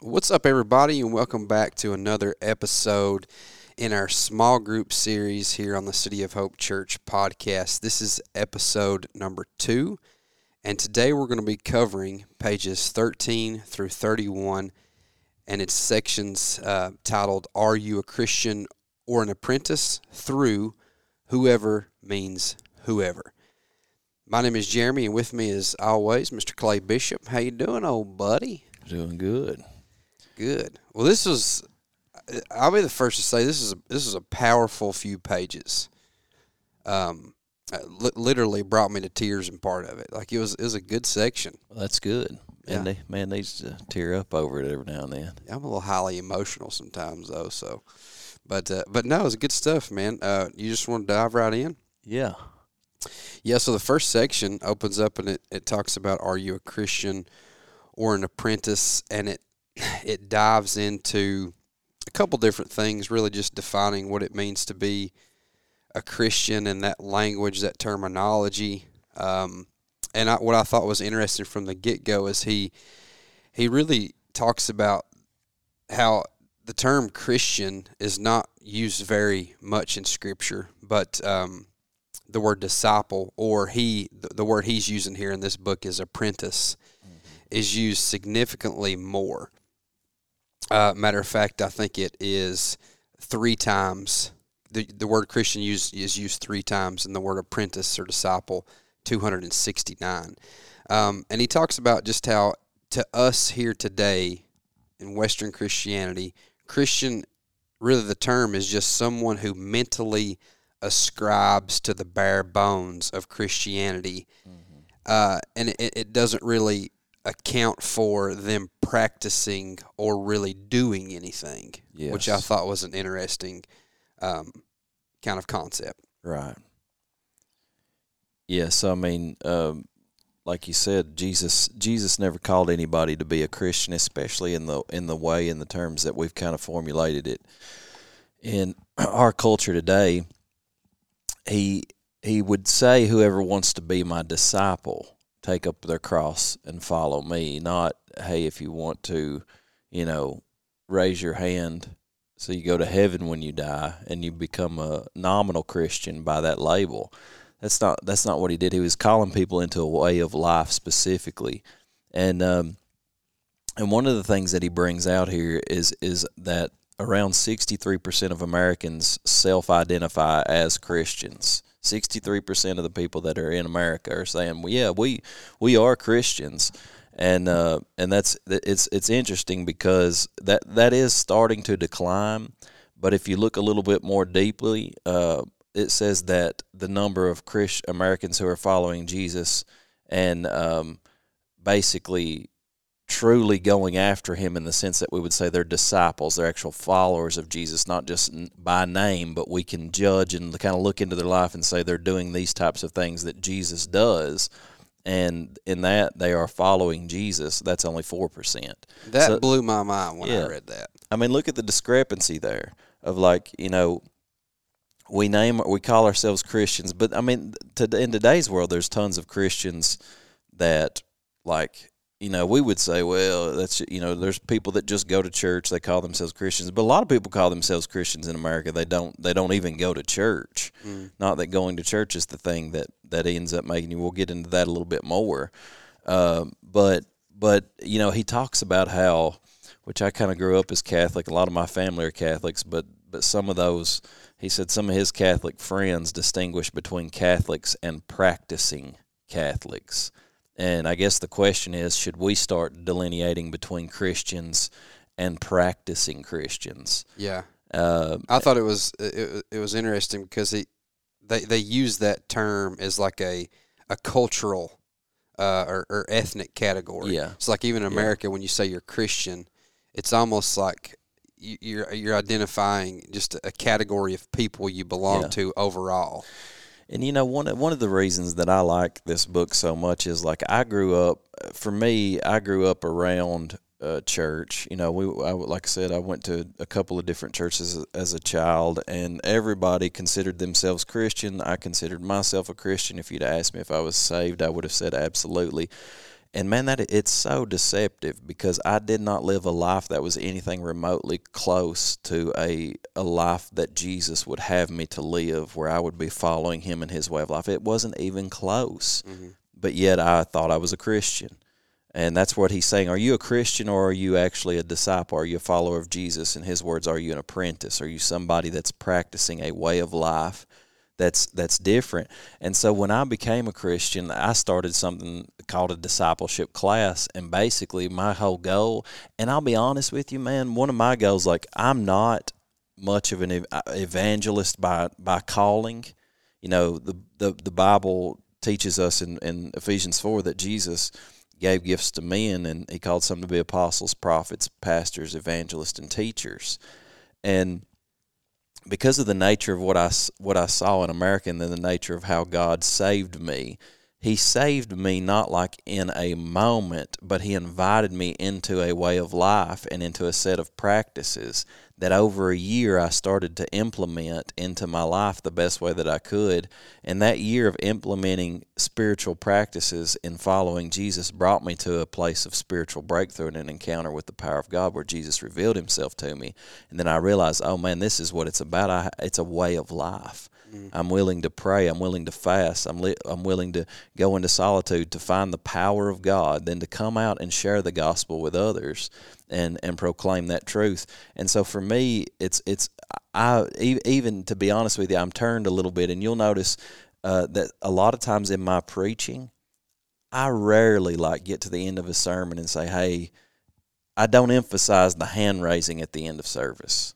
What's up, everybody, and welcome back to another episode in our small group series here on the City of Hope Church podcast. This is episode number two, and today we're going to be covering pages 13 through 31, and it's sections uh, titled Are You a Christian or an Apprentice? through Whoever Means Whoever. My name is Jeremy, and with me, as always, Mr. Clay Bishop. How you doing, old buddy? Doing good. Good. Well, this was. I'll be the first to say this is a, this is a powerful few pages. Um, li- literally brought me to tears in part of it. Like it was it was a good section. Well, that's good. Yeah. And they, man needs to tear up over it every now and then. I'm a little highly emotional sometimes though. So, but uh, but no, it was good stuff, man. Uh, you just want to dive right in. Yeah. Yeah, so the first section opens up and it, it talks about are you a Christian or an apprentice and it it dives into a couple different things, really just defining what it means to be a Christian and that language, that terminology. Um, and I, what I thought was interesting from the get go is he he really talks about how the term Christian is not used very much in Scripture, but um, the word disciple or he the, the word he's using here in this book is apprentice is used significantly more uh, matter of fact i think it is three times the, the word christian is used three times and the word apprentice or disciple 269 um, and he talks about just how to us here today in western christianity christian really the term is just someone who mentally ascribes to the bare bones of Christianity, uh, and it, it doesn't really account for them practicing or really doing anything, which I thought was an interesting um, kind of concept. Right. Yes, I mean, um, like you said, Jesus Jesus never called anybody to be a Christian, especially in the in the way in the terms that we've kind of formulated it in our culture today. He he would say, "Whoever wants to be my disciple, take up their cross and follow me." Not, "Hey, if you want to, you know, raise your hand." So you go to heaven when you die, and you become a nominal Christian by that label. That's not that's not what he did. He was calling people into a way of life specifically, and um, and one of the things that he brings out here is is that around sixty three percent of Americans self identify as Christians. Sixty three percent of the people that are in America are saying, well, "Yeah, we we are Christians." and uh, and that's it's it's interesting because that that is starting to decline. But if you look a little bit more deeply, uh, it says that the number of Christ Americans who are following Jesus and um, basically truly going after him in the sense that we would say they're disciples, they're actual followers of Jesus, not just by name, but we can judge and kind of look into their life and say they're doing these types of things that Jesus does. And in that, they are following Jesus. That's only 4%. That So- blew my mind when I read that. I mean, look at the discrepancy there of like, you know, we name we call ourselves Christians, but I mean, to, in today's world, there's tons of Christians that like, you know, we would say, well, that's you know, there's people that just go to church, they call themselves Christians, but a lot of people call themselves Christians in America. They don't they don't even go to church. Not that going to church is the thing that that ends up making you. We'll get into that a little bit more, um, but but you know, he talks about how which I kind of grew up as Catholic. A lot of my family are Catholics, but but some of those, he said, some of his Catholic friends distinguish between Catholics and practicing Catholics. And I guess the question is, should we start delineating between Christians and practicing Christians? Yeah. Uh, I thought it was it, it was interesting because he they they use that term as like a a cultural uh, or, or ethnic category. Yeah. It's like even in Yeah. America when you say you're Christian, it's almost like you- you're you're identifying just a category of people you belong Yeah. to overall. And you know, one one of the reasons that I like this book so much is like I grew up. For me, I grew up around uh, church. You know, we I, like I said, I went to a couple of different churches as, as a child, and everybody considered themselves Christian. I considered myself a Christian. If you'd asked me if I was saved, I would have said absolutely. And man, that it's so deceptive because I did not live a life that was anything remotely close to a a life that Jesus would have me to live, where I would be following Him in His way of life. It wasn't even close, Mm-hmm. but yet I thought I was a Christian, and that's what He's saying. Are you a Christian or are you actually a disciple? Are you a follower of Jesus? In His words, are you an apprentice? Are you somebody that's practicing a way of life? That's that's different. And so when I became a Christian, I started something called a discipleship class and basically my whole goal and I'll be honest with you man, one of my goals like I'm not much of an uh, evangelist by by calling. You know, the the the Bible teaches us in in Ephesians 4 that Jesus gave gifts to men and he called some to be apostles, prophets, pastors, evangelists and teachers. And because of the nature of what I, what I saw in America and then the nature of how God saved me, He saved me not like in a moment, but He invited me into a way of life and into a set of practices that over a year I started to implement into my life the best way that I could. And that year of implementing spiritual practices and following Jesus brought me to a place of spiritual breakthrough and an encounter with the power of God where Jesus revealed himself to me. And then I realized, oh man, this is what it's about. I, it's a way of life. I'm willing to pray. I'm willing to fast. I'm li- I'm willing to go into solitude to find the power of God, then to come out and share the gospel with others and and proclaim that truth. And so for me, it's it's I even to be honest with you, I'm turned a little bit, and you'll notice uh, that a lot of times in my preaching, I rarely like get to the end of a sermon and say, "Hey." I don't emphasize the hand raising at the end of service.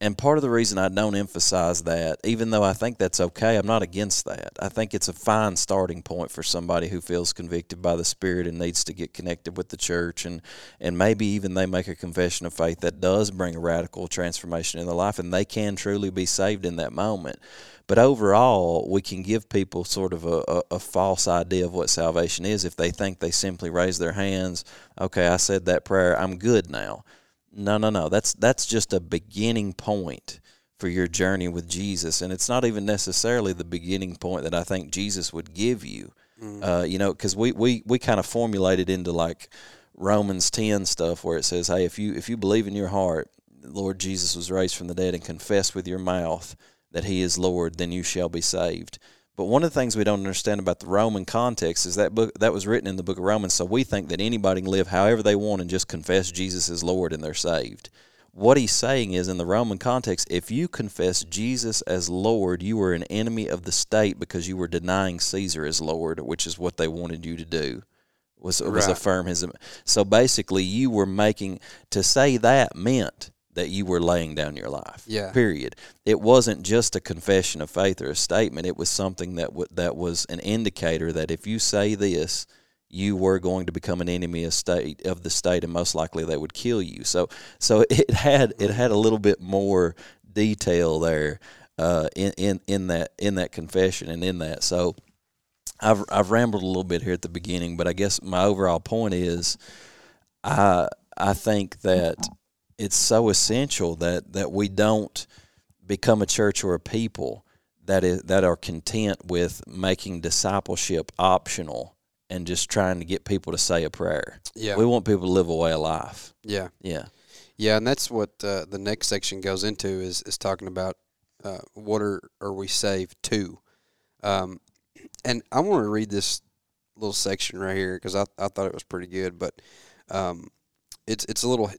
And part of the reason I don't emphasize that, even though I think that's okay, I'm not against that. I think it's a fine starting point for somebody who feels convicted by the Spirit and needs to get connected with the church, and and maybe even they make a confession of faith that does bring a radical transformation in their life, and they can truly be saved in that moment. But overall, we can give people sort of a, a, a false idea of what salvation is if they think they simply raise their hands. Okay, I said that prayer. I'm good now. No, no, no. That's that's just a beginning point for your journey with Jesus, and it's not even necessarily the beginning point that I think Jesus would give you. Uh, you know, because we we we kind of formulated into like Romans ten stuff where it says, "Hey, if you if you believe in your heart, Lord Jesus was raised from the dead, and confess with your mouth that He is Lord, then you shall be saved." But one of the things we don't understand about the Roman context is that book that was written in the book of Romans, so we think that anybody can live however they want and just confess Jesus as Lord and they're saved. What he's saying is in the Roman context, if you confess Jesus as Lord, you were an enemy of the state because you were denying Caesar as Lord, which is what they wanted you to do. Was was Right. affirm his so basically you were making to say that meant that you were laying down your life. Yeah. Period. It wasn't just a confession of faith or a statement. It was something that w- that was an indicator that if you say this, you were going to become an enemy of state of the state, and most likely they would kill you. So, so it had it had a little bit more detail there uh, in in in that in that confession and in that. So, I've I've rambled a little bit here at the beginning, but I guess my overall point is, I I think that it's so essential that that we don't become a church or a people that is that are content with making discipleship optional and just trying to get people to say a prayer. Yeah. We want people to live a way of life. yeah. Yeah. Yeah, and that's what uh, the next section goes into is is talking about uh, what are are we saved to, um, and I want to read this little section right here because I I thought it was pretty good, but um, it's it's a little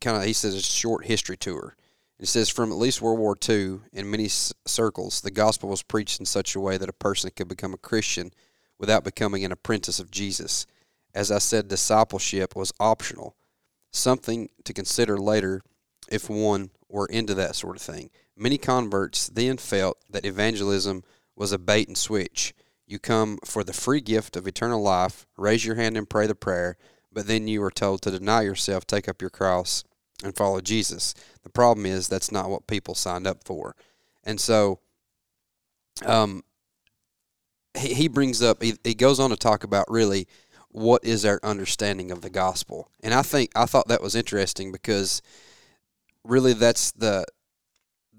kind of he says a short history tour. It says from at least World War II, in many circles, the gospel was preached in such a way that a person could become a Christian without becoming an apprentice of Jesus. As I said, discipleship was optional something to consider later if one were into that sort of thing. Many converts then felt that evangelism was a bait and switch. You come for the free gift of eternal life, raise your hand and pray the prayer, but then you are told to deny yourself, take up your cross, and follow Jesus. The problem is that's not what people signed up for. And so um, he, he brings up, he, he goes on to talk about really what is our understanding of the gospel. And I think I thought that was interesting because really that's the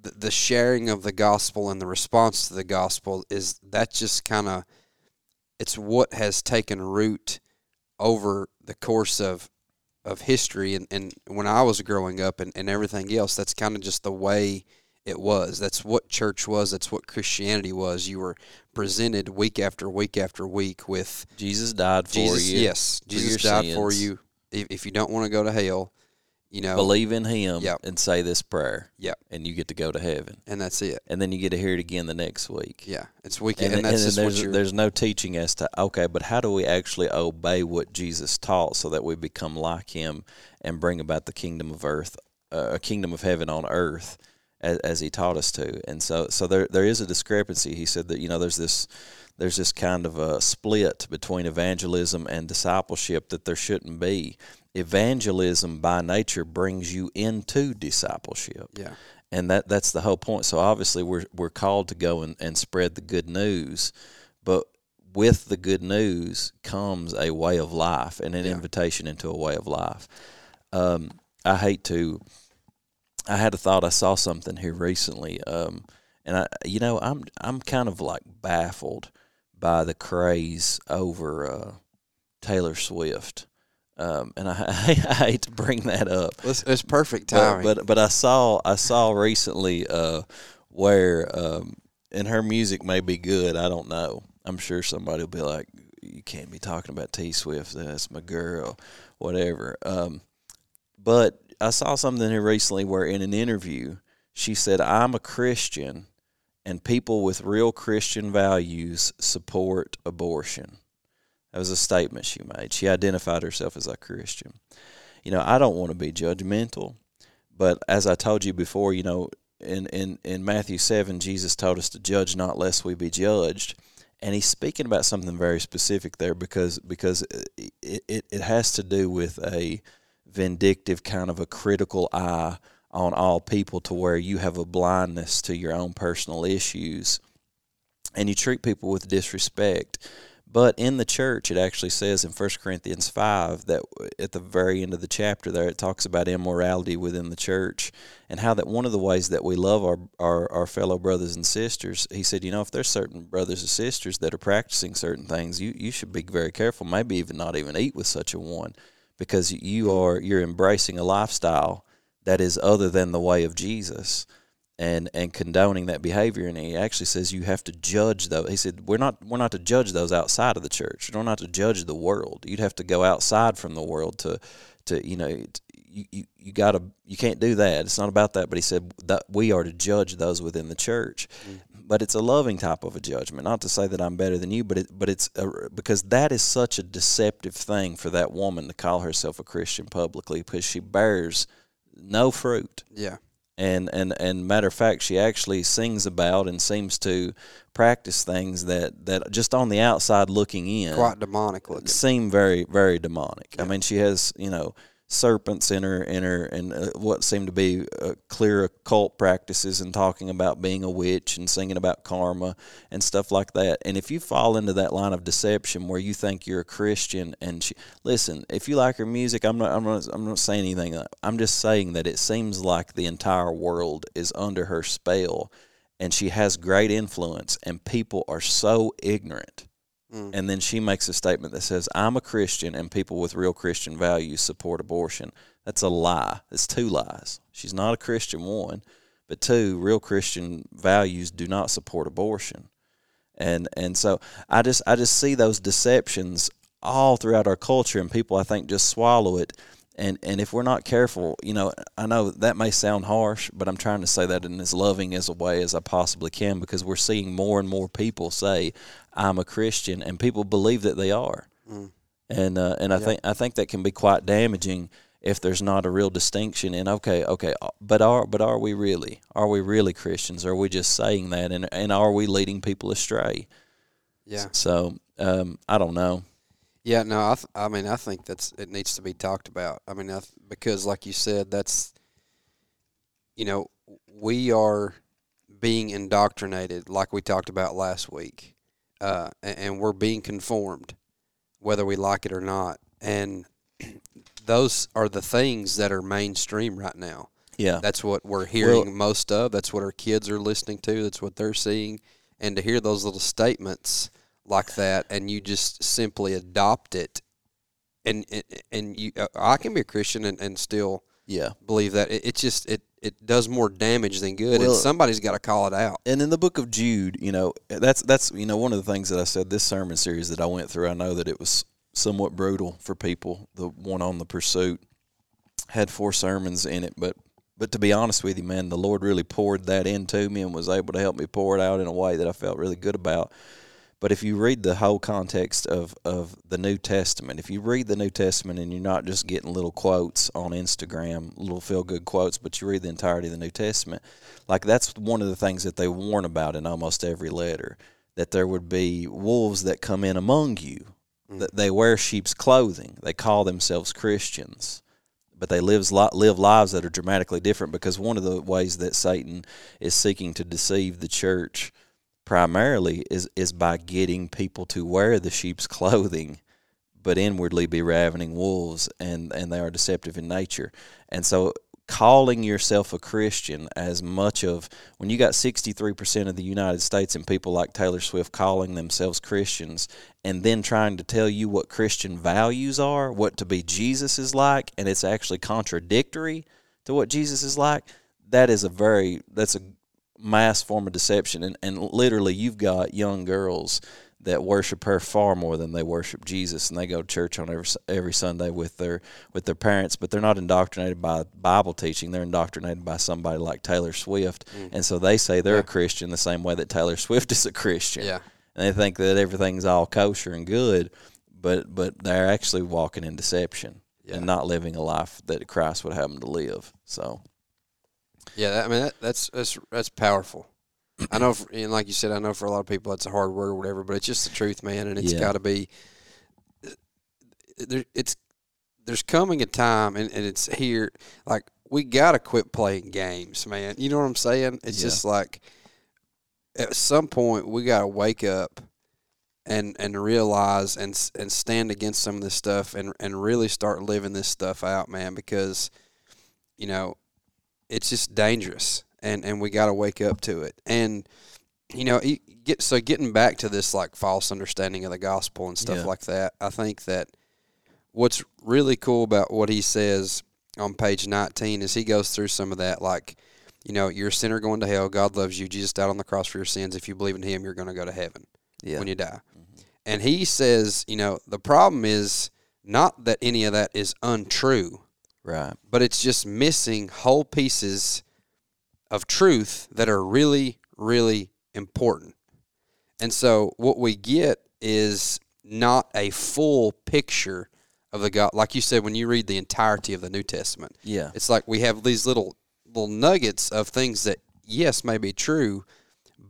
the, sharing of the gospel and the response to the gospel is that just kind of it's what has taken root over the course of of history and, and when I was growing up and, and everything else, that's kind of just the way it was. That's what church was. That's what Christianity was. You were presented week after week after week with Jesus died for Jesus. you. Yes, Jesus died for you. If, if you don't want to go to hell, you know, Believe in Him Yep. and say this prayer, Yep. and you get to go to heaven. and that's it. And then you get to hear it again the next week. Yeah, it's week, And, and, that's and just then what there's, you're. there's no teaching as to okay, but how do we actually obey what Jesus taught so that we become like Him and bring about the kingdom of earth, uh, a kingdom of heaven on earth, as, as He taught us to. And so, so there there is a discrepancy. He said that you know there's this there's this kind of a split between evangelism and discipleship that there shouldn't be. Evangelism by nature brings you into discipleship yeah, and that that's the whole point. So obviously we're we're called to go and, and spread the good news, but with the good news comes a way of life and an Yeah. invitation into a way of life. Um, I hate to. I had a thought. I saw something here recently, um, and I, you know, I'm I'm kind of like baffled by the craze over uh, Taylor Swift, um, and I, I hate to bring that up, it's, it's perfect but, timing. but but I saw I saw recently uh, where um, and her music may be good. I don't know. I'm sure somebody will be like, "You can't be talking about T Swift. That's my girl, whatever." Um, but I saw something here recently where in an interview she said, "I'm a Christian, and people with real Christian values support abortion." That was a statement she made. She identified herself as a Christian. You know, I don't want to be judgmental, but as I told you before, you know, in, in, in Matthew 7, Jesus told us to judge not lest we be judged. And he's speaking about something very specific there because because it, it, it has to do with a vindictive kind of a critical eye on all people to where you have a blindness to your own personal issues and you treat people with disrespect. But in the church, it actually says in 1 Corinthians 5 that at the very end of the chapter there, it talks about immorality within the church and how that one of the ways that we love our, our, our fellow brothers and sisters, he said, you know, if there's certain brothers and sisters that are practicing certain things, you, you should be very careful, maybe even not even eat with such a one because you are you're embracing a lifestyle that is other than the way of Jesus and and condoning that behavior. And he actually says you have to judge those he said we're not we're not to judge those outside of the church. We're not to judge the world. You'd have to go outside from the world to to you know you, you, you got to you can't do that. It's not about that. But he said that we are to judge those within the church. Mm-hmm. But it's a loving type of a judgment. Not to say that I'm better than you but it but it's a, because that is such a deceptive thing for that woman to call herself a Christian publicly because she bears no fruit. Yeah, and and and matter of fact, she actually sings about and seems to practice things that that just on the outside looking in quite demonic looking. seem very very demonic. I mean, she has you know serpents in her in her and uh, what seemed to be uh, clear occult practices and talking about being a witch and singing about karma and stuff like that. And if you fall into that line of deception where you think you're a Christian and she, listen, if you like her music, I'm not I'm not I'm not saying anything. I'm just saying that it seems like the entire world is under her spell and she has great influence and people are so ignorant Mm. and then she makes a statement that says, I'm a Christian and people with real Christian values support abortion. That's a lie. It's two lies. She's not a Christian, one, but two, real Christian values do not support abortion. And and so I just I just see those deceptions all throughout our culture and people I think just swallow it and and if we're not careful, you know, I know that may sound harsh, but I'm trying to say that in as loving as a way as I possibly can because we're seeing more and more people say, "I'm a Christian," and people believe that they are, Mm. and uh, and I Yeah. think I think that can be quite damaging if there's not a real distinction in okay, okay, uh, but are but are we really are we really Christians? Are we just saying that, and and are we leading people astray? Yeah, So um, I don't know. yeah. No, I, th- I mean, I think that's it needs to be talked about. I mean, I th- because like you said, that's you know we are being indoctrinated, like we talked about last week, uh, and, we're being conformed, whether we like it or not, and those are the things that are mainstream right now. Yeah, That's what we're hearing most of. That's what our kids are listening to. That's what they're seeing. And to hear those little statements like that and you just simply adopt it and and, and you, uh, I can be a Christian and, and still Yeah. believe that. It, it just it it does more damage than good, Well- and somebody's got to call it out. And in the book of Jude, you know, that's that's you know one of the things that I said this sermon series that I went through. I know that it was somewhat brutal for people. The one on the pursuit had four sermons in it, but but to be honest with you, man, the Lord really poured that into me and was able to help me pour it out in a way that I felt really good about. But if you read the whole context of, of the New Testament, if you read the New Testament and you're not just getting little quotes on Instagram, little feel good quotes, but you read the entirety of the New Testament, like that's one of the things that they warn about in almost every letter that there would be wolves that come in among you, mm-hmm. that they wear sheep's clothing, they call themselves Christians but they live live lives that are dramatically different because one of the ways that Satan is seeking to deceive the church primarily is is by getting people to wear the sheep's clothing but inwardly be ravening wolves and and they are deceptive in nature. And so calling yourself a Christian as much of when you got 63% of the United States and people like Taylor Swift calling themselves Christians and then trying to tell you what Christian values are, what to be Jesus is like and it's actually contradictory to what Jesus is like, that is a very that's a mass form of deception and, and literally you've got young girls that worship her far more than they worship Jesus, and they go to church on every every Sunday with their with their parents, but they're not indoctrinated by Bible teaching. They're indoctrinated by somebody like Taylor Swift, mm. and so they say they're a Christian the same way that Taylor Swift is a Christian. Yeah. and they think that everything's all kosher and good, but but they're actually walking in deception Yeah. and not living a life that Christ would have them to live. So Yeah, that, I mean that, that's that's that's powerful. I know, for, and like you said, I know for a lot of people that's a hard word or whatever, but it's just the truth, man, and it's Yeah. got to be. There, it's there's coming a time, and, and it's here. Like we got to quit playing games, man. You know what I'm saying? It's Yeah. just like at some point we got to wake up and and realize and and stand against some of this stuff and and really start living this stuff out, man, because you know it's just dangerous and and we got to wake up to it. And you know get so getting back to this like false understanding of the gospel and stuff Yeah. like that i think that what's really cool about what he says on page 19 is he goes through some of that like you know you're a sinner going to hell. God loves you. Jesus died on the cross for your sins. If you believe in him you're going to go to heaven yeah, when you die. Mm-hmm. And he says, you know, the problem is not that any of that is untrue, right, but it's just missing whole pieces of truth that are really, really important. And so what we get is not a full picture of the God. Like you said, when you read the entirety of the New Testament, yeah, it's like we have these little little nuggets of things that yes may be true,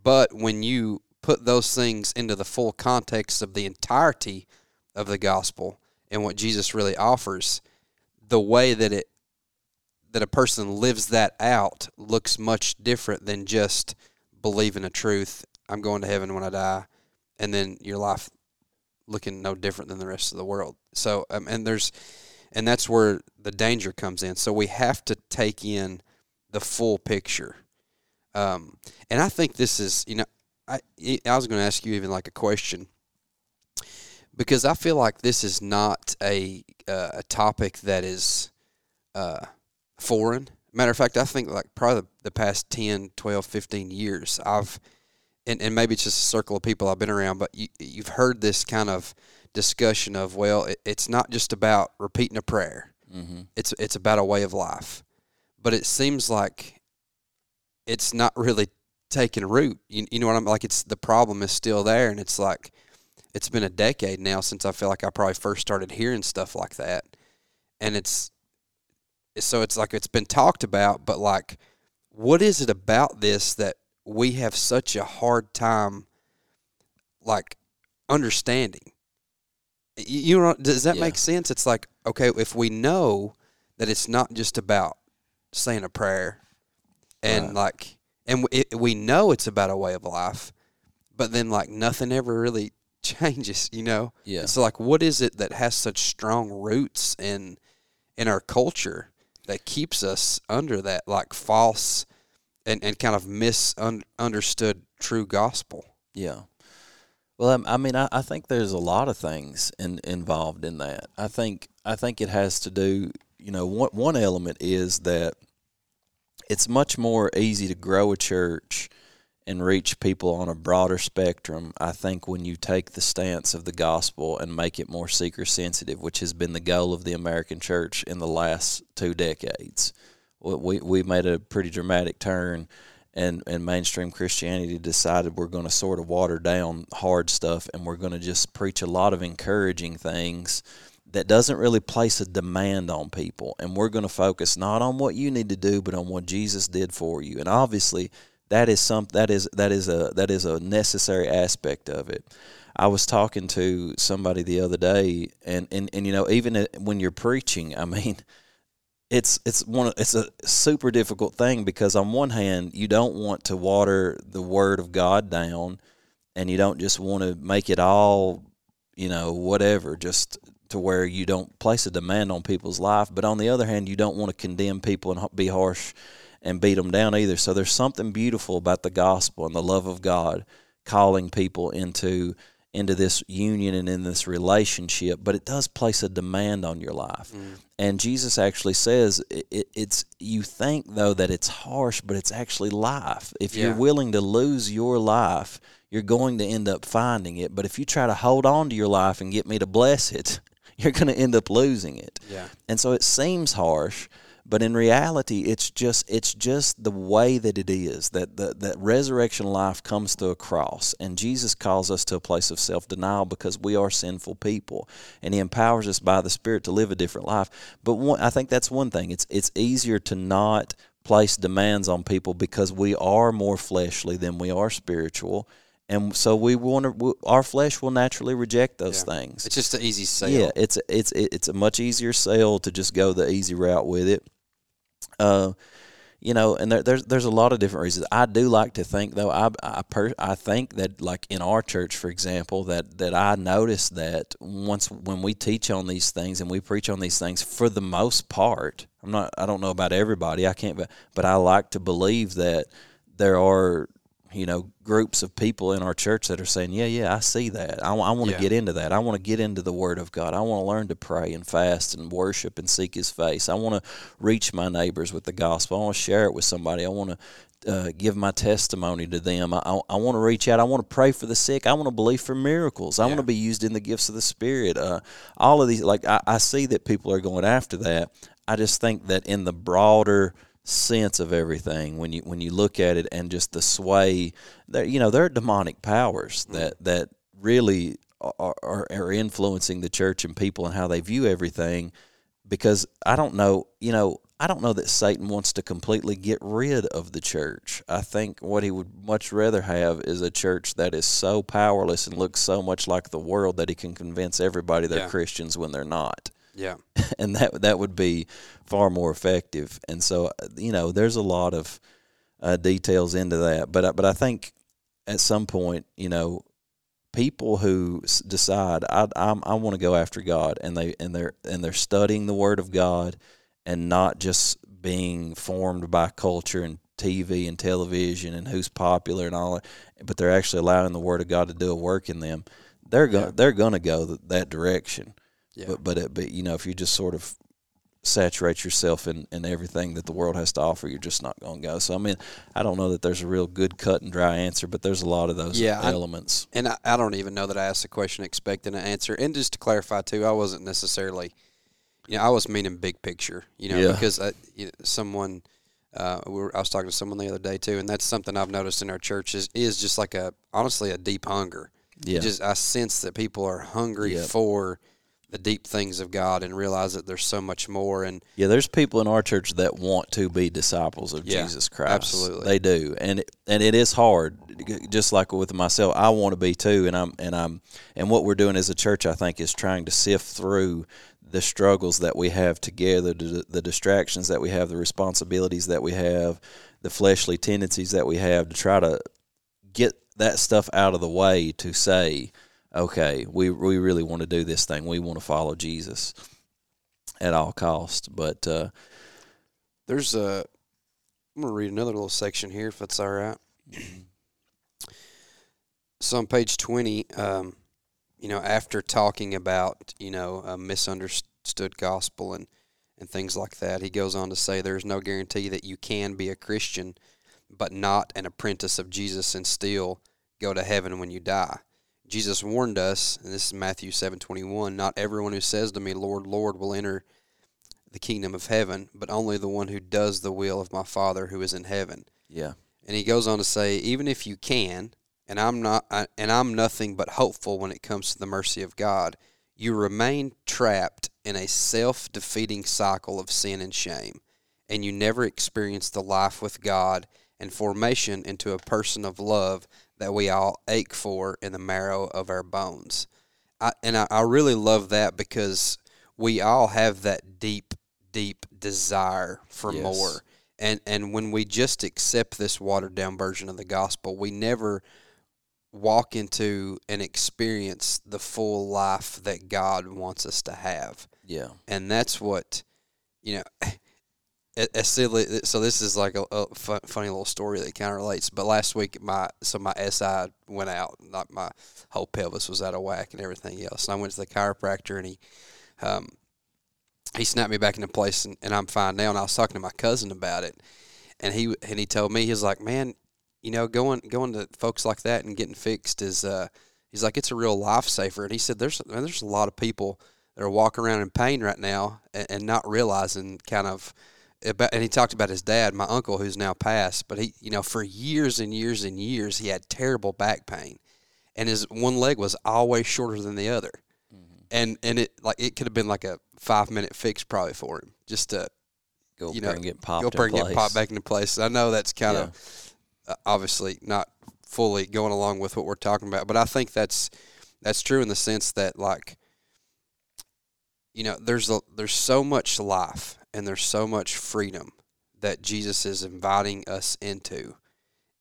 but when you put those things into the full context of the entirety of the gospel and what Jesus really offers, the way that it that a person lives that out looks much different than just believing a truth. I'm going to heaven when I die, and then your life looking no different than the rest of the world. So, um, and there's, and that's where the danger comes in. So we have to take in the full picture. Um, and I think this is, you know, I I was going to ask you even like a question because I feel like this is not a uh, a topic that is uh, foreign. Matter of fact, I think like probably the, the past 10, 12, 15 years, I've and, and maybe it's just a circle of people I've been around, but you, you've heard this kind of discussion of well, it, it's not just about repeating a prayer; mm-hmm. it's it's about a way of life. But it seems like it's not really taking root. You, you know what I'm like? It's the problem is still there, and it's like it's been a decade now since I feel like I probably first started hearing stuff like that, and it's so it's like it's been talked about, but like, what is it about this that we have such a hard time, like, understanding? You know, does that Yeah. make sense? It's like, okay, if we know that it's not just about saying a prayer, and Right. like, and it, we know it's about a way of life, but then like nothing ever really changes, you know. yeah, so like what is it that has such strong roots in in our culture that keeps us under that like false and, and kind of misunderstood true gospel? Yeah. Well, I, I mean, I, I think there's a lot of things in, involved in that. I think I think it has to do. You know, one one element is that it's much more easy to grow a church and reach people on a broader spectrum. I think when you take the stance of the gospel and make it more seeker sensitive, which has been the goal of the American church in the last two decades, we we made a pretty dramatic turn and, and mainstream Christianity decided we're going to sort of water down hard stuff and we're going to just preach a lot of encouraging things that doesn't really place a demand on people. And we're going to focus not on what you need to do, but on what Jesus did for you. And obviously, that is some that is that is a that is a necessary aspect of it. I was talking to somebody the other day, and and, and you know, even when you're preaching, I mean it's it's one it's a super difficult thing because on one hand you don't want to water the word of God down and you don't just want to make it all you know whatever just to where you don't place a demand on people's life but on the other hand you don't want to condemn people and be harsh and beat them down either so there's something beautiful about the gospel and the love of God calling people into into this union and in this relationship, but it does place a demand on your life. Mm. And Jesus actually says it, it's you think though that it's harsh, but it's actually life. If yeah. you're willing to lose your life, you're going to end up finding it. But if you try to hold on to your life and get me to bless it, you're going to end up losing it. Yeah. And so it seems harsh, but in reality it's just it's just the way that it is that the, that resurrection life comes through a cross. And jesus calls us to a place of self-denial because we are sinful people. And he empowers us by the spirit to live a different life. But one, i think that's one thing. It's it's easier to not place demands on people because we are more fleshly than we are spiritual. And so we want to our flesh will naturally reject those yeah. things. It's just an easy sale. yeah it's it's it's a much easier sale to just go the easy route with it uh, you know, and there, there's there's a lot of different reasons. I do like to think though. I I, per, I think that like in our church, for example, that that I notice that once when we teach on these things and we preach on these things, for the most part, I'm not. I don't know about everybody. I can't, but but I like to believe that there are you know groups of people in our church that are saying yeah yeah i see that. I, I want to yeah. get into that. I want to get into the word of god. I want to learn to pray and fast and worship and seek his face. I want to reach my neighbors with the gospel. I want to share it with somebody. I want to uh, give my testimony to them. I, I, I want to reach out. I want to pray for the sick. I want to believe for miracles. I yeah. want to be used in the gifts of the spirit. Uh, all of these like I, I see that people are going after that. I just think that in the broader sense of everything when you when you look at it and just the sway there you know there are demonic powers mm. that that really are, are, are influencing the church and people and how they view everything because I don't know you know I don't know that Satan wants to completely get rid of the church. I think what he would much rather have is a church that is so powerless and looks so much like the world that he can convince everybody they're yeah. Christians when they're not. Yeah. and that that would be far more effective. And so, you know, there's a lot of uh, details into that. But but I think at some point, you know, people who decide I I'm, i want to go after God and they and they're and they're studying the Word of God and not just being formed by culture and TV and television and who's popular and all that, but they're actually allowing the Word of God to do a work in them. They're going yeah. they're going to go that direction. Yeah. But but it, but you know if you just sort of saturate yourself in, in everything that the world has to offer, you're just not going to go. So I mean, I don't know that there's a real good cut and dry answer, but there's a lot of those yeah, elements. I, and I, I don't even know that I asked the question expecting an answer. And just to clarify too, I wasn't necessarily, you know, I was meaning big picture. You know, yeah. because I, you know, someone. Uh, we were, I was talking to someone the other day too, and that's something I've noticed in our churches is just like a honestly a deep hunger. Yeah, just I sense that people are hungry yep. for the deep things of God and realize that there's so much more. And yeah, there's people in our church that want to be disciples of yeah, Jesus Christ. Absolutely, they do, and it, and it is hard. Just like with myself, I want to be too, and I'm and I'm and what we're doing as a church, I think, is trying to sift through the struggles that we have together, the distractions that we have, the responsibilities that we have, the fleshly tendencies that we have, to try to get that stuff out of the way to say okay, we we really want to do this thing. We want to follow Jesus at all cost. But uh, there's a. I'm gonna read another little section here, if that's all right. So on page 20, um, you know, after talking about, you know, a misunderstood gospel and, and things like that, he goes on to say there's no guarantee that you can be a Christian but not an apprentice of Jesus and still go to heaven when you die. Jesus warned us, and this is Matthew 7:21, not everyone who says to me, "Lord, Lord," will enter the kingdom of heaven, but only the one who does the will of my Father who is in heaven. Yeah. And he goes on to say, even if you can, and I'm not, I, and I'm nothing but hopeful when it comes to the mercy of God, you remain trapped in a self-defeating cycle of sin and shame, and you never experience the life with God and formation into a person of love that we all ache for in the marrow of our bones. I, and I, I really love that because we all have that deep, deep desire for Yes. more. And and when we just accept this watered down version of the gospel, we never walk into and experience the full life that God wants us to have Yeah. and that's what you know silly so this is like a, a fun, funny little story that kind of relates but last week my so my si went out like my whole pelvis was out of whack and everything else and i went to the chiropractor and he um he snapped me back into place and, and i'm fine now and i was talking to my cousin about it and he and he told me he was like man you know going going to folks like that and getting fixed is uh he's like it's a real lifesaver and he said there's man, there's a lot of people that are walking around in pain right now and, and not realizing kind of about, and he talked about his dad, my uncle, who's now passed. But he, you know, for years and years and years, he had terrible back pain, and his one leg was always shorter than the other, and and it like it could have been like a five minute fix probably for him, just to Go You know, and get popped go up there in and place. get popped back into place. I know that's kind of uh, obviously not fully going along with what we're talking about, but I think that's that's true in the sense that like you know there's a, there's so much life and there's so much freedom that Jesus is inviting us into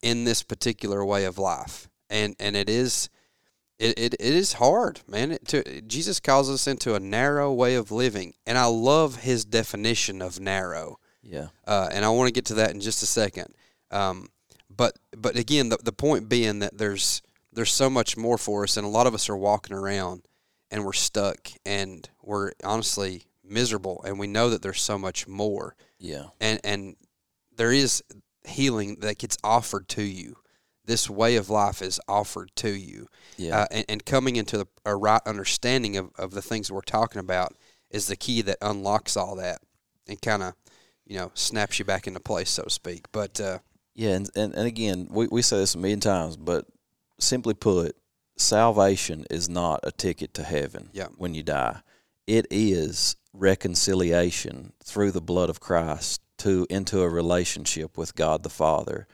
in this particular way of life, and and it is. It, it, it is hard, man. It, to, Jesus calls us into a narrow way of living, and I love his definition of narrow Yeah. uh, and I want to get to that in just a second. Um, but but again, the, the point being that there's there's so much more for us, and a lot of us are walking around and we're stuck and we're honestly miserable, and we know that there's so much more, Yeah. and and there is healing that gets offered to you. This way of life is offered to you, Yeah. uh, and, and coming into the, a right understanding of, of the things we're talking about is the key that unlocks all that and kind of you know snaps you back into place so to speak but uh, Yeah, and, and, and again, we, we say this a million times, but simply put, salvation is not a ticket to heaven Yeah. when you die. It is reconciliation through the blood of Christ to into a relationship with God the Father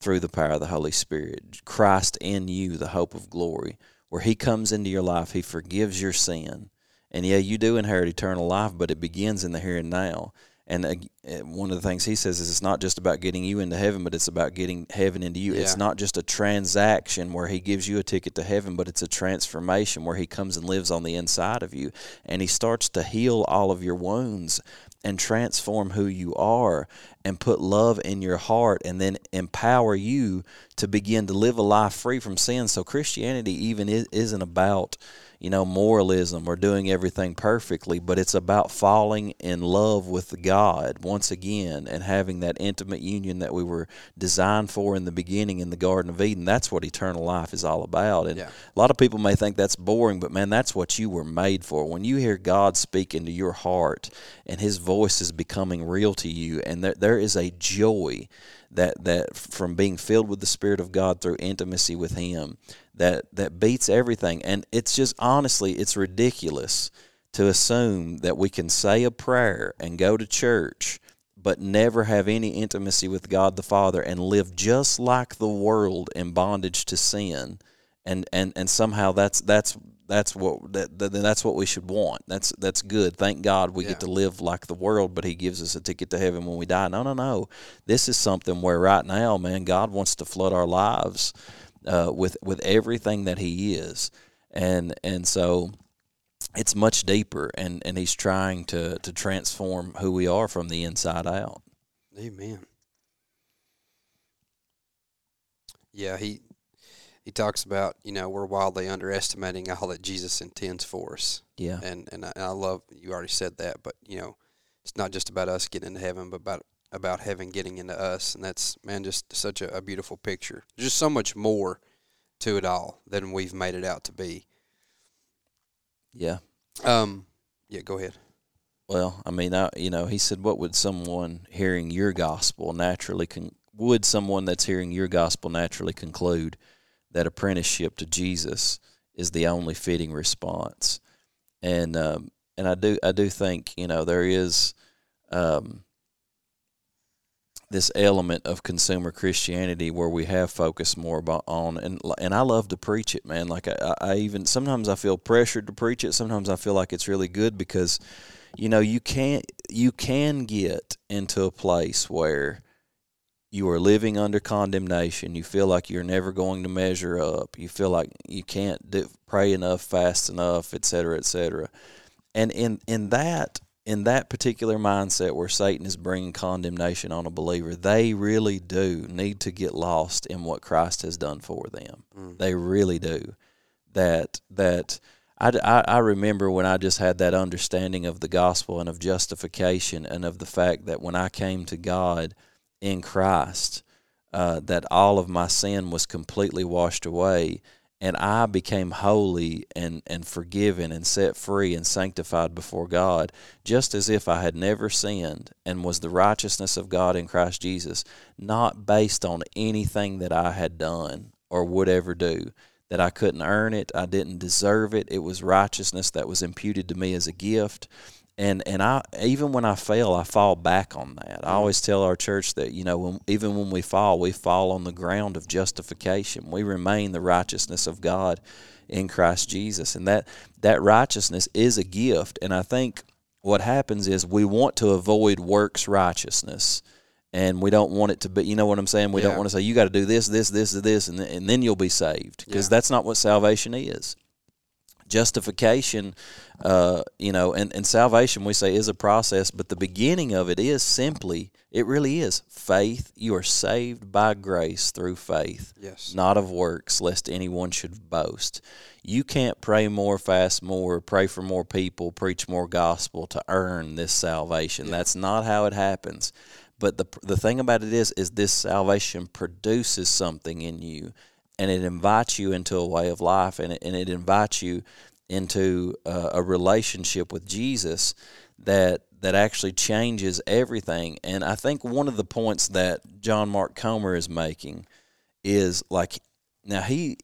through the power of the Holy Spirit. Christ in you, the hope of glory, where He comes into your life, He forgives your sin. And yeah, you do inherit eternal life, but it begins in the here and now. And uh, one of the things he says is it's not just about getting you into heaven, but it's about getting heaven into you. It's not just a transaction where he gives you a ticket to heaven, but it's a transformation where he comes and lives on the inside of you. And he starts to heal all of your wounds and transform who you are and put love in your heart and then empower you to begin to live a life free from sin. So Christianity even is, isn't about you know, moralism or doing everything perfectly, but it's about falling in love with God once again and having that intimate union that we were designed for in the beginning in the Garden of Eden. That's what eternal life is all about. And Yeah. a lot of people may think that's boring, but man, that's what you were made for. When you hear God speak into your heart and his voice is becoming real to you, and there, there is a joy that that from being filled with the spirit of God through intimacy with him that that beats everything and it's just honestly it's ridiculous to assume that we can say a prayer and go to church but never have any intimacy with God the Father and live just like the world in bondage to sin and and and somehow that's that's that's what that, that that's what we should want. That's that's good. Thank God we Yeah. get to live like the world, but He gives us a ticket to heaven when we die. No, no, no. This is something where right now, man, God wants to flood our lives uh, with with everything that He is, and and so it's much deeper, and and He's trying to to transform who we are from the inside out. amen yeah he he talks about you know we're wildly underestimating all that Jesus intends for us. Yeah. And and I, and I love you already said that, but you know it's not just about us getting into heaven, but about about heaven getting into us, and that's man just such a, a beautiful picture. Just so much more to it all than we've made it out to be. Yeah. Um, yeah, go ahead. Well, I mean, I, you know, he said, "What would someone hearing your gospel naturally con- would someone that's hearing your gospel naturally conclude that apprenticeship to Jesus is the only fitting response?" And um, and I do I do think you know there is um, this element of consumer Christianity where we have focused more about on and and I love to preach it, man. Like I, I even sometimes I feel pressured to preach it. Sometimes I feel like it's really good because you know you can't you can get into a place where you are living under condemnation you feel like you're never going to measure up you feel like you can't do, pray enough fast enough et cetera et cetera and in in that in that particular mindset where satan is bringing condemnation on a believer they really do need to get lost in what christ has done for them Mm. they really do that that I, I, I remember when I just had that understanding of the gospel and of justification and of the fact that when I came to God in Christ, uh, that all of my sin was completely washed away and I became holy and, and forgiven and set free and sanctified before God, just as if I had never sinned and was the righteousness of God in Christ Jesus, not based on anything that I had done or would ever do that I couldn't earn it, I didn't deserve it. It was righteousness that was imputed to me as a gift. And and I even when I fail, I fall back on that. I always tell our church that you know when, even when we fall, we fall on the ground of justification. We remain the righteousness of God in Christ Jesus, and that that righteousness is a gift. And I think what happens is we want to avoid works righteousness and we don't want it to be you know what i'm saying we don't want to say you got to do this this this this and, th- and then you'll be saved because Yeah. that's not what salvation is justification uh, you know and, and salvation we say is a process but the beginning of it is simply it really is faith you are saved by grace through faith Yes. not of works, lest anyone should boast. You can't pray more, fast more, pray for more people, preach more gospel to earn this salvation. That's not how it happens. But the the thing about it is, is this salvation produces something in you, and it invites you into a way of life, and it, and it invites you into uh, a relationship with Jesus that that actually changes everything. And I think one of the points that John Mark Comer is making is like now he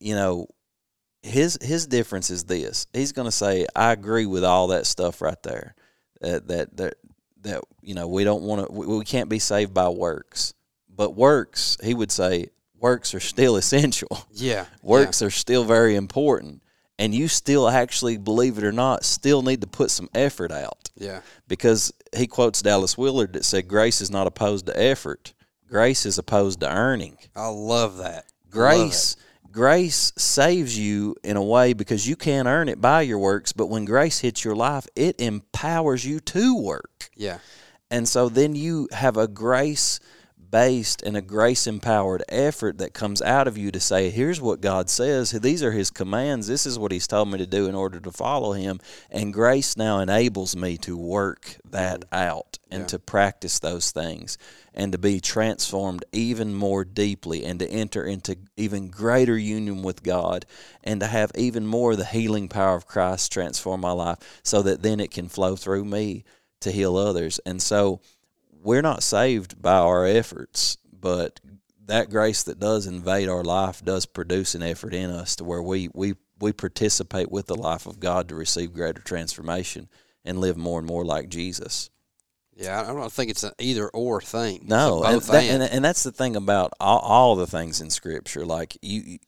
you know his his difference is this. He's going to say i agree with all that stuff right there. That that that, that you know we don't want to we, we can't be saved by works. But works he would say works are still essential Yeah. works are still very important and you still actually believe it or not still need to put some effort out Yeah. because he quotes Dallas Willard that said grace is not opposed to effort grace is opposed to earning I love that. grace grace saves you in a way because you can't earn it by your works but when grace hits your life it empowers you to work Yeah. and so then you have a grace based and a grace empowered effort that comes out of you to say, here's what God says. These are His commands. This is what He's told me to do in order to follow Him. And grace now enables me to work that mm. out and Yeah. to practice those things and to be transformed even more deeply and to enter into even greater union with God and to have even more of the healing power of Christ transform my life so that then it can flow through me to heal others. And so we're not saved by our efforts, but that grace that does invade our life does produce an effort in us to where we we we participate with the life of God to receive greater transformation and live more and more like Jesus. Yeah. I don't think it's an either or thing. No, and, that, and. and that's the thing about all, all the things in Scripture. Like you-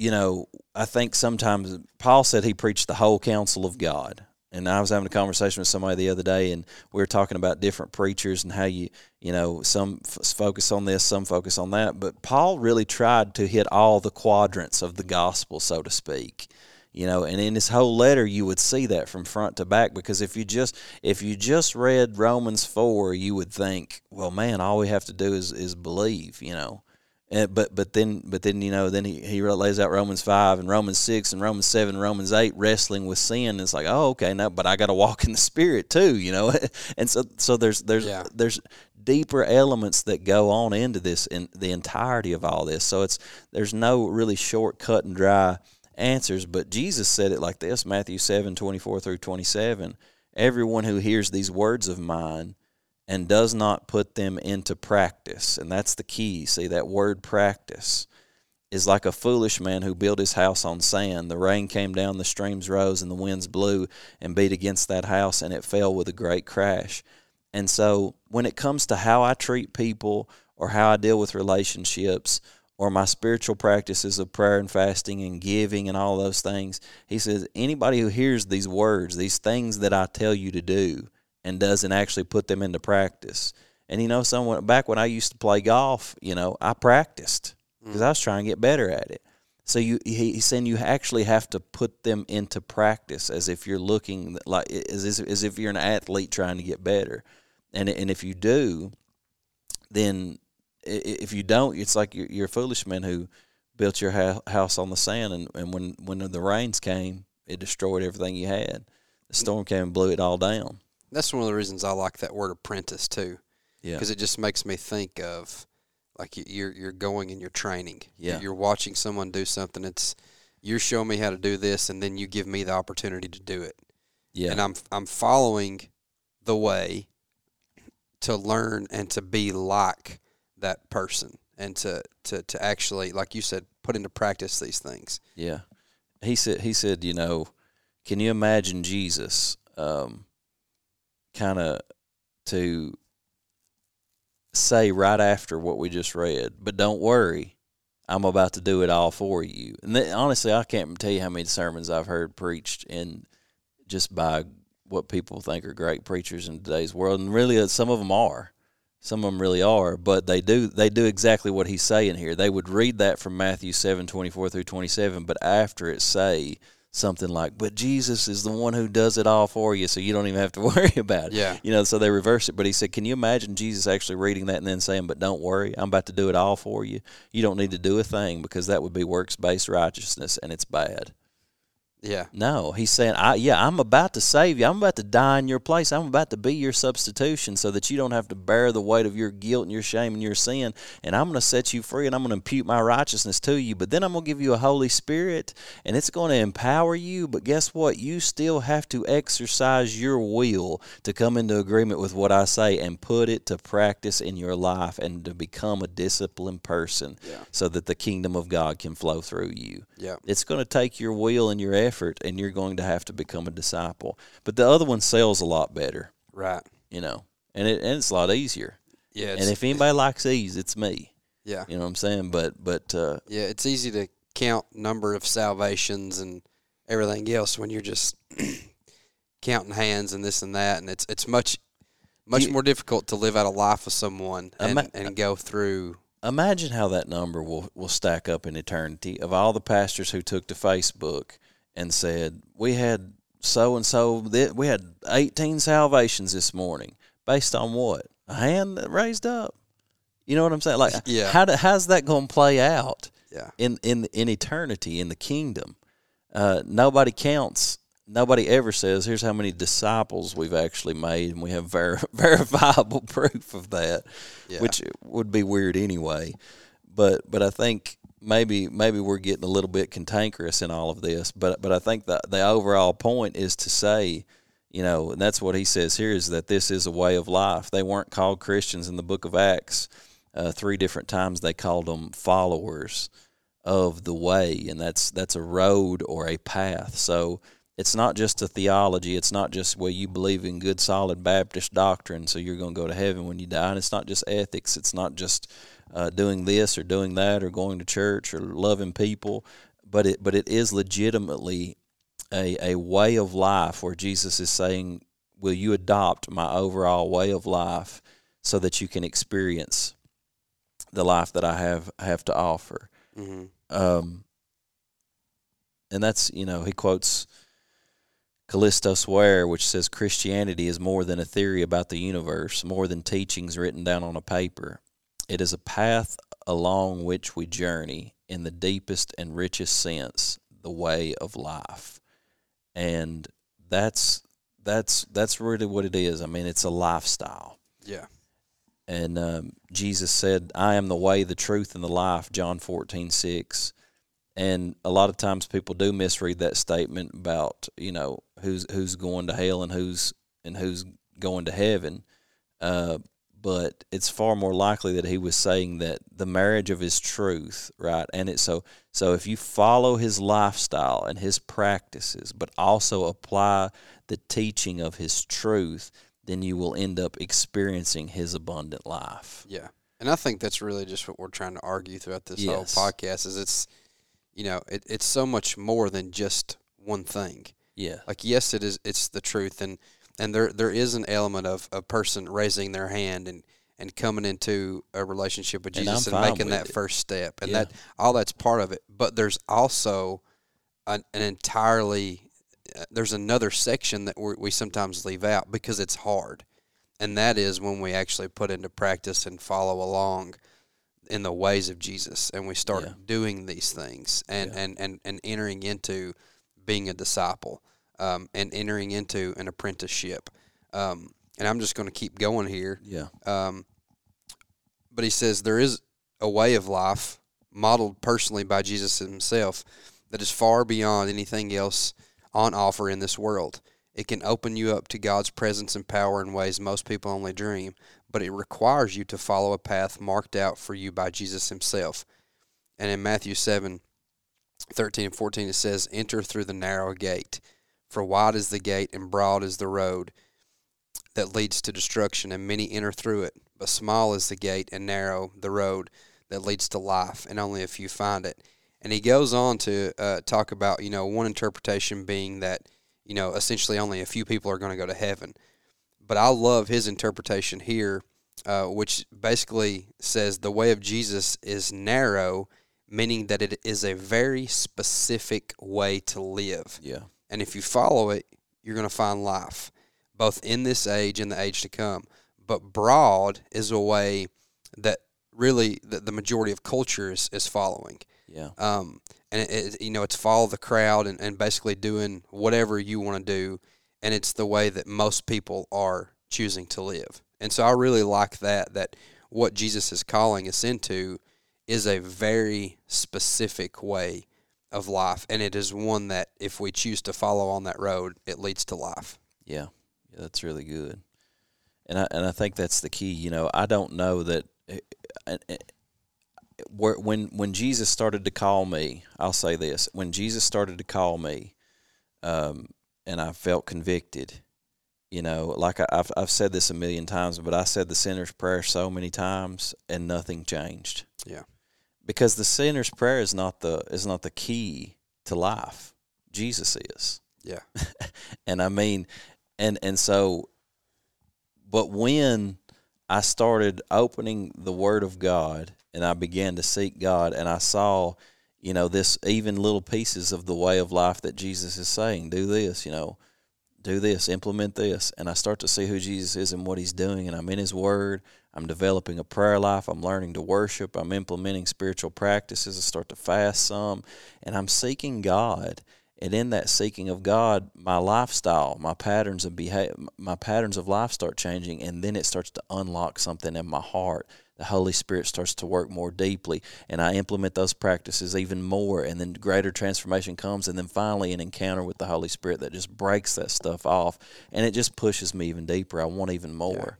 you know, I think sometimes Paul said he preached the whole counsel of God. And I was having a conversation with somebody the other day, and we were talking about different preachers and how you, you know, some f- focus on this, some focus on that. But Paul really tried to hit all the quadrants of the gospel, so to speak you know and in his whole letter you would see that from front to back because if you just if you just read romans 4 you would think well man all we have to do is is believe you know And, but but then but then you know then he, he lays out Romans five and Romans six and Romans seven and Romans eight wrestling with sin. And it's like oh okay now but I got to walk in the spirit too you know and so so there's there's Yeah. there's deeper elements that go on into this in the entirety of all this. So it's there's no really short cut and dry answers. But Jesus said it like this: Matthew seven twenty four through twenty seven. Everyone who hears these words of mine and does not put them into practice, and that's the key. See that word practice is like a foolish man who built his house on sand. The rain came down, the streams rose, and the winds blew and beat against that house, and it fell with a great crash. And so, when it comes to how I treat people or how I deal with relationships or my spiritual practices of prayer and fasting and giving and all those things, he says, anybody who hears these words, these things that I tell you to do, and doesn't actually put them into practice. And you know, someone back when I used to play golf, you know, I practiced mm. because I was trying to get better at it. So you, he, he's saying you actually have to put them into practice as if you're looking like as, as, as if you're an athlete trying to get better, and and if you do, then if you don't, it's like you're, you're a foolish man who built your ha- house on the sand, and, and when when the rains came, it destroyed everything you had. The mm. storm came and blew it all down. That's one of the reasons I like that word apprentice too, Yeah, because it just makes me think of like you- you're you're going and you're training. You're- Yeah. you're watching someone do something. It's you're showing me how to do this, and then you give me the opportunity to do it. yeah, and I'm I'm following the way to learn and to be like that person and to, to, to actually like you said put into practice these things. Yeah, he said. He said, you know, can you imagine Jesus, um, kind of to say right after what we just read, but don't worry, I'm about to do it all for you. And honestly, I can't tell you how many sermons I've heard preached in just by what people think are great preachers in today's world, and really, uh, some of them are. Some of them really are, but they do they do exactly what he's saying here. They would read that from Matthew seven twenty four through twenty seven, but after it say something like, "But Jesus is the one who does it all for you, so you don't even have to worry about it." Yeah. you know. So they reverse it. But he said, "Can you imagine Jesus actually reading that and then saying, "But don't worry, I'm about to do it all for you. You don't need to do a thing because that would be works based righteousness, and it's bad." Yeah. No, he's saying, I yeah, I'm about to save you. I'm about to die in your place. I'm about to be your substitution so that you don't have to bear the weight of your guilt and your shame and your sin. And I'm going to set you free and I'm going to impute my righteousness to you. But then I'm going to give you a Holy Spirit and it's going to empower you. But guess what? You still have to exercise your will to come into agreement with what I say and put it to practice in your life and to become a disciplined person Yeah. so that the kingdom of God can flow through you. Yeah. It's going to take your will and your effort, and you're going to have to become a disciple. But the other one sells a lot better, Right. you know, and it and it's a lot easier. Yeah. And if anybody likes ease, it's me. yeah. You know what I'm saying? But but uh, Yeah. It's easy to count number of salvations and everything else when you're just counting hands and this and that, and it's it's much much You- more difficult to live out a life with someone and, Ima- and go through. imagine how that number will will stack up in eternity of all the pastors who took to Facebook and said we had so and so we had 18 salvations this morning based on what a hand that raised up. You know what I'm saying? Like, Yeah. how do, how's that going to play out? Yeah. in in in eternity in the kingdom. Uh, nobody counts. Nobody ever says, "Here's how many disciples we've actually made," and we have ver- verifiable proof of that, Yeah. which would be weird anyway. But but I think maybe maybe we're getting a little bit cantankerous in all of this. But but I think the the overall point is to say, you know, and that's what he says here is that this is a way of life. They weren't called Christians in the Book of Acts. Uh, three different times they called them followers of the way, and that's that's a road or a path. So it's not just a theology. It's not just well you believe in good solid Baptist doctrine, so you're going to go to heaven when you die. And it's not just ethics. It's not just uh, doing this or doing that or going to church or loving people, but it but it is legitimately a a way of life where Jesus is saying, "Will you adopt my overall way of life so that you can experience the life that I have have to offer?" hmm um, and that's you know he quotes Kallistos Ware, which says Christianity is more than a theory about the universe, more than teachings written down on a paper. It is a path along which we journey in the deepest and richest sense the way of life. And that's that's that's really what it is. I mean it's a lifestyle. Yeah. and um, jesus said i am the way the truth and the life john 14 6 and a lot of times people do misread that statement about you know who's who's going to hell and who's and who's going to heaven. Uh, but it's far more likely that he was saying that the marriage of his truth, right? And it so so if you follow his lifestyle and his practices, but also apply the teaching of his truth, then you will end up experiencing his abundant life. Yeah. And I think that's really just what we're trying to argue throughout this Yes. whole podcast is it's you know, it, it's so much more than just one thing. Yeah. Like yes it is it's the truth and and there there is an element of a person raising their hand and and coming into a relationship with Jesus I'm and, making that it. first step. And Yeah. that all that's part of it. But there's also an, an entirely uh, there's another section that we we sometimes leave out because it's hard. And that is when we actually put into practice and follow along in the ways of Jesus and we start Yeah. doing these things and, Yeah. and, and, and entering into being a disciple um, and entering into an apprenticeship. Um, and I'm just going to keep going here. Yeah. Um, but he says there is a way of life modeled personally by Jesus himself that is far beyond anything else on offer in this world. It can open you up to God's presence and power in ways most people only dream, but it requires you to follow a path marked out for you by Jesus himself. And in Matthew 7 13 and 14, it says, Enter through the narrow gate, for wide is the gate and broad is the road that leads to destruction, and many enter through it. But small is the gate and narrow the road that leads to life, and only a few find it. And he goes on to uh, talk about, you know, one interpretation being that, you know, essentially only a few people are going to go to heaven. But I love his interpretation here, uh, which basically says the way of Jesus is narrow, meaning that it is a very specific way to live. Yeah. And if you follow it, you're going to find life, both in this age and the age to come. But broad is a way that really the, the majority of culture is, is following. Yeah. Um, and it, it, you know, it's follow the crowd and, and basically doing whatever you want to do. And it's the way that most people are choosing to live. And so I really like that, that what Jesus is calling us into is a very specific way of life. And it is one that if we choose to follow on that road, it leads to life. Yeah, yeah, that's really good, and I and I think that's the key. You know, I don't know that eh, eh, eh, where when when Jesus started to call me, I'll say this: when Jesus started to call me, um, and I felt convicted. You know, like I, I've I've said this a million times, but I said the sinner's prayer so many times, and nothing changed. Yeah. Because the sinner's prayer is not the is not the key to life. Jesus is Yeah. and I mean, and and so, but when I started opening the Word of God and I began to seek God, and I saw, you know, this even little pieces of the way of life that Jesus is saying, do this, you know, do this, implement this, and I start to see who Jesus is and what He's doing, and I'm in His Word. I'm developing a prayer life. I'm learning to worship. I'm implementing spiritual practices. I start to fast some, and I'm seeking God. And in that seeking of God, my lifestyle, my patterns of behavior, my patterns of life start changing, and then it starts to unlock something in my heart. The Holy Spirit starts to work more deeply, and I implement those practices even more, and then greater transformation comes, and then finally an encounter with the Holy Spirit that just breaks that stuff off, and it just pushes me even deeper. I want even more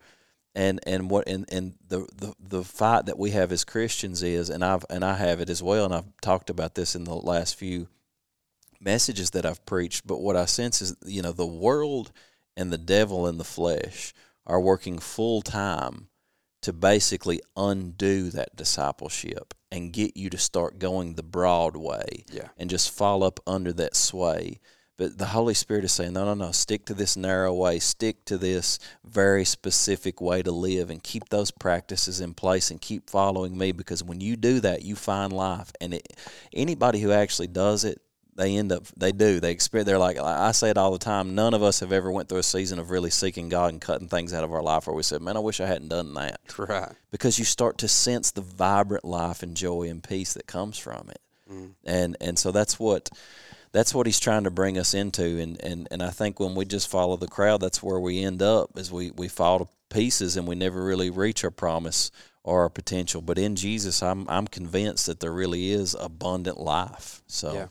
and and what and, and the, the the fight that we have as Christians is and I've and I have it as well and I've talked about this in the last few messages that I've preached but what I sense is you know the world and the devil and the flesh are working full time to basically undo that discipleship and get you to start going the broad way Yeah. and just fall up under that sway. But the Holy Spirit is saying, no, no, no, stick to this narrow way, stick to this very specific way to live, and keep those practices in place and keep following me because when you do that, you find life. And it, anybody who actually does it, they end up they do they experience they're like I say it all the time. None of us have ever went through a season of really seeking God and cutting things out of our life where we said, "Man, I wish I hadn't done that." Right. Because you start to sense the vibrant life and joy and peace that comes from it, mm. and and so that's what that's what he's trying to bring us into and, and, and I think when we just follow the crowd that's where we end up is we, we fall to pieces and we never really reach our promise or our potential. But in Jesus I'm I'm convinced that there really is abundant life. So yeah.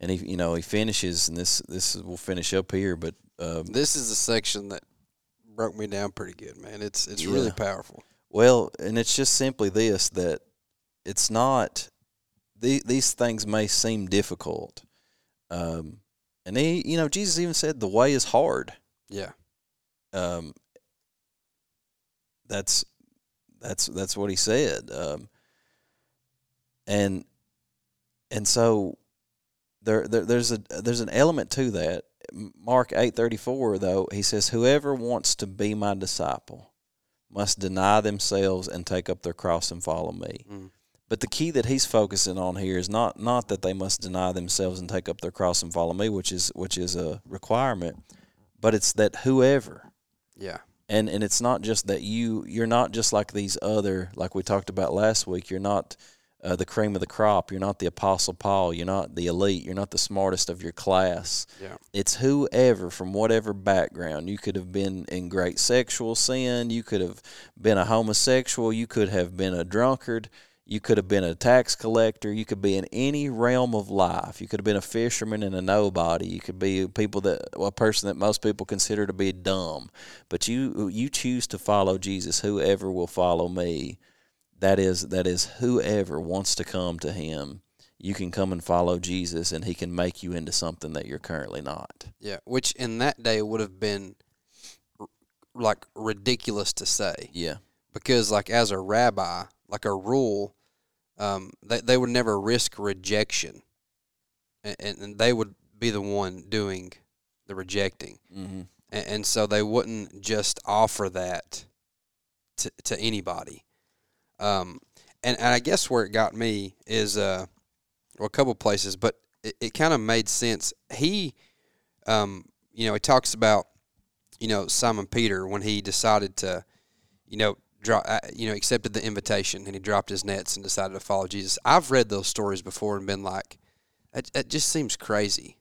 and he you know, he finishes and this this will finish up here, but um, this is the section that broke me down pretty good, man. It's it's yeah. really powerful. Well, and it's just simply this that it's not the, these things may seem difficult. Um, and he, you know, Jesus even said the way is hard. Yeah. Um, that's that's that's what he said. Um, and and so there, there there's a there's an element to that. Mark eight thirty four though he says, "Whoever wants to be my disciple must deny themselves and take up their cross and follow me." Mm. But the key that he's focusing on here is not not that they must deny themselves and take up their cross and follow me, which is which is a requirement, but it's that whoever. Yeah. And and it's not just that you you're not just like these other like we talked about last week. You're not uh, the cream of the crop. You're not the apostle Paul. You're not the elite. You're not the smartest of your class. Yeah. It's whoever from whatever background. You could have been in great sexual sin. You could have been a homosexual. You could have been a drunkard you could have been a tax collector. You could be in any realm of life. You could have been a fisherman and a nobody. You could be people that a person that most people consider to be dumb. But you you choose to follow Jesus. Whoever will follow me, that is that is whoever wants to come to Him. You can come and follow Jesus, and He can make you into something that you're currently not. Yeah, which in that day would have been like ridiculous to say. Yeah, because like as a rabbi, like a rule um, they, they would never risk rejection, and, and they would be the one doing the rejecting. Mm-hmm. And, and, so they wouldn't just offer that to, to anybody. Um, and, and I guess where it got me is uh, well, a couple places, but it, it kind of made sense. He, um, you know, he talks about, you know, Simon Peter when he decided to, you know, uh, you know, accepted the invitation and he dropped his nets and decided to follow Jesus. I've read those stories before and been like, it, it just seems crazy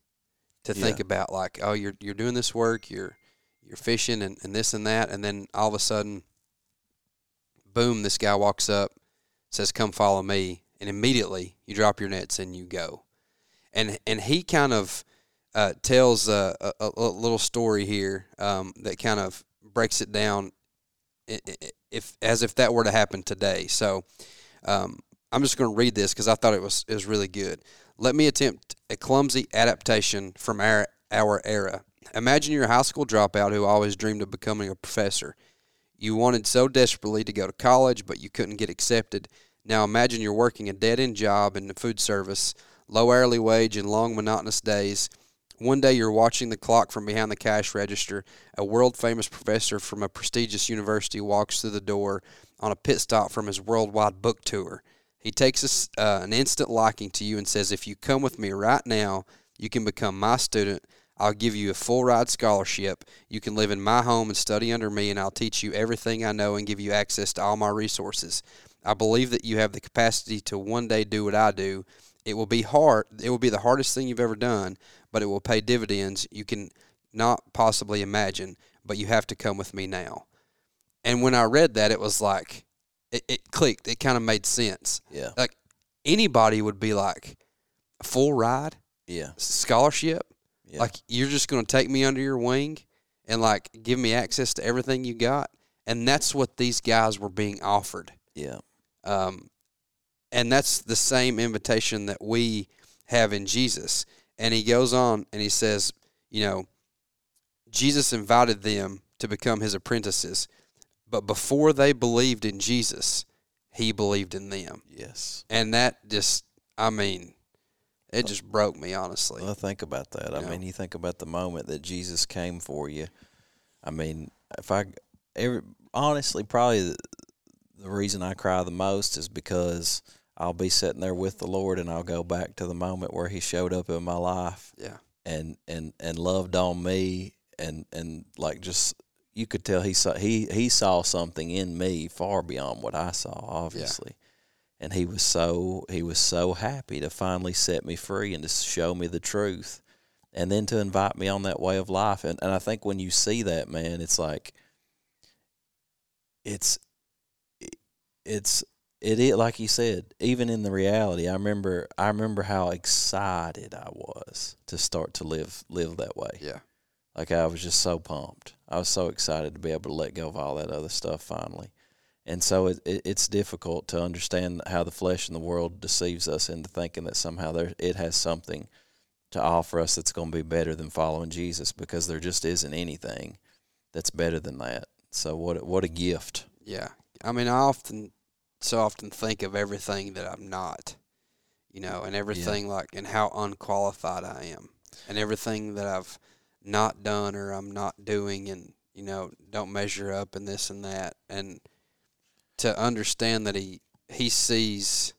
to yeah. think about. Like, oh, you're you're doing this work, you're you're fishing and, and this and that, and then all of a sudden, boom, this guy walks up, says, "Come follow me," and immediately you drop your nets and you go. And and he kind of uh, tells a, a, a, little story here um, that kind of breaks it down if as if that were to happen today. So um, I'm just going to read this because I thought it was is really good. Let me attempt a clumsy adaptation from our our era. Imagine you're a high school dropout who always dreamed of becoming a professor. You wanted so desperately to go to college, but you couldn't get accepted. Now imagine you're working a dead end job in the food service, low hourly wage, and long monotonous days. One day you're watching the clock from behind the cash register. A world famous professor from a prestigious university walks through the door on a pit stop from his worldwide book tour. He takes a, uh, an instant liking to you and says, If you come with me right now, you can become my student. I'll give you a full ride scholarship. You can live in my home and study under me, and I'll teach you everything I know and give you access to all my resources. I believe that you have the capacity to one day do what I do. It will be hard. It will be the hardest thing you've ever done, but it will pay dividends you can not possibly imagine, but you have to come with me now. And when I read that, it was like, it, it clicked. It kind of made sense. Yeah. Like anybody would be like, full ride? Yeah. Scholarship? Yeah. Like you're just going to take me under your wing and like give me access to everything you got? And that's what these guys were being offered. Yeah. Um, and that's the same invitation that we have in Jesus. And he goes on and he says, you know, Jesus invited them to become his apprentices, but before they believed in Jesus, he believed in them. Yes. And that just, I mean, it just broke me, honestly. Well, think about that. I mean, you think about the moment that Jesus came for you. I mean, if I, every, honestly, probably the, the reason I cry the most is because I'll be sitting there with the Lord and I'll go back to the moment where he showed up in my life Yeah. and and and loved on me and and like just you could tell he saw he he saw something in me far beyond what I saw obviously. And he was so he was so happy to finally set me free and to show me the truth and then to invite me on that way of life and and I think when you see that man it's like it's it's it is like you said even in the reality i remember i remember how excited i was to start to live live that way. Yeah. like i was just so pumped. I was so excited to be able to let go of all that other stuff finally. And so it, it it's difficult to understand how the flesh and the world deceives us into thinking that somehow there it has something to offer us that's going to be better than following jesus because there just isn't anything that's better than that. So what what a gift. Yeah. I mean, I often, so often think of everything that I'm not, you know, and everything like, and how unqualified I am, and everything that I've not done or I'm not doing, and, you know, don't measure up and this and that. And to understand that he, he sees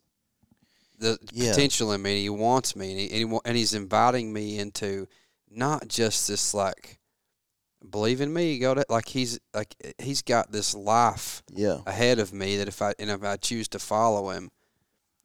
the Yeah. potential in me, and he wants me, and, he, and, he, and he's inviting me into not just this, like, believe in me, go to, like, he's, like, he's got this life yeah ahead of me that if I and if I choose to follow him,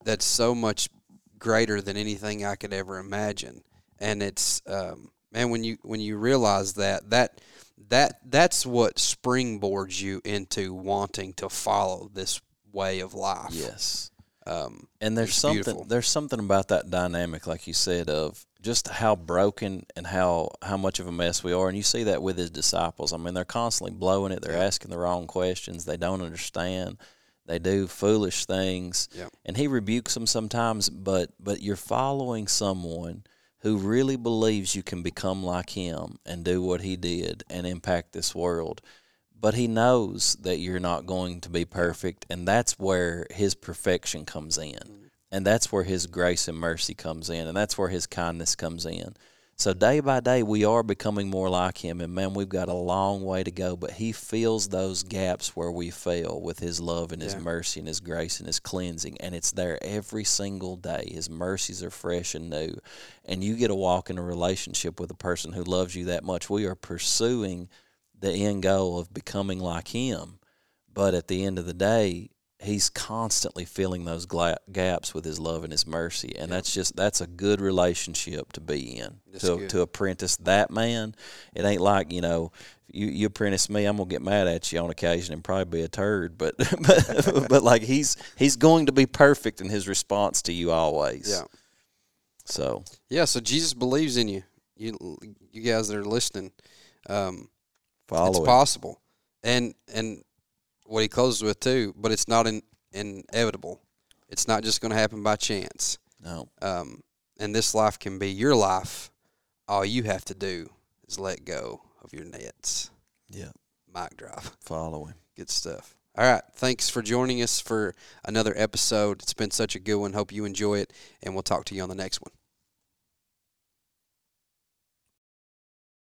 that's so much greater than anything I could ever imagine. And it's um, man when you when you realize that that that that's what springboards you into wanting to follow this way of life. yes Um, And there's something beautiful. there's something about that dynamic, like you said, of just how broken and how how much of a mess we are. And you see that with his disciples. I mean, they're constantly blowing it. They're asking the wrong questions. They don't understand. They do foolish things. Yeah. And he rebukes them sometimes, but but you're following someone who really believes you can become like him and do what he did and impact this world but he knows that you're not going to be perfect and that's where his perfection comes in and that's where his grace and mercy comes in and that's where his kindness comes in so day by day we are becoming more like him and man we've got a long way to go but he fills those gaps where we fail with his love and his Yeah. mercy and his grace and his cleansing and it's there every single day his mercies are fresh and new and you get to walk in a relationship with a person who loves you that much we are pursuing the end goal of becoming like him. But at the end of the day, he's constantly filling those gla- gaps with his love and his mercy, and that's just that's a good relationship to be in. That's To good. to apprentice that man, it ain't like you know. You, you apprentice me, I'm gonna get mad at you on occasion and probably be a turd, but but, but like he's he's going to be perfect in his response to you always. yeah. So Yeah. So Jesus believes in you. You you guys that are listening. Um, follow it's it. possible, and and what he closes with too. But it's not in, inevitable. It's not just going to happen by chance. no, Um, and this life can be your life. All you have to do is let go of your nets. yeah, Mic drop. follow him. Good stuff. All right. Thanks for joining us for another episode. It's been such a good one. Hope you enjoy it, and we'll talk to you on the next one.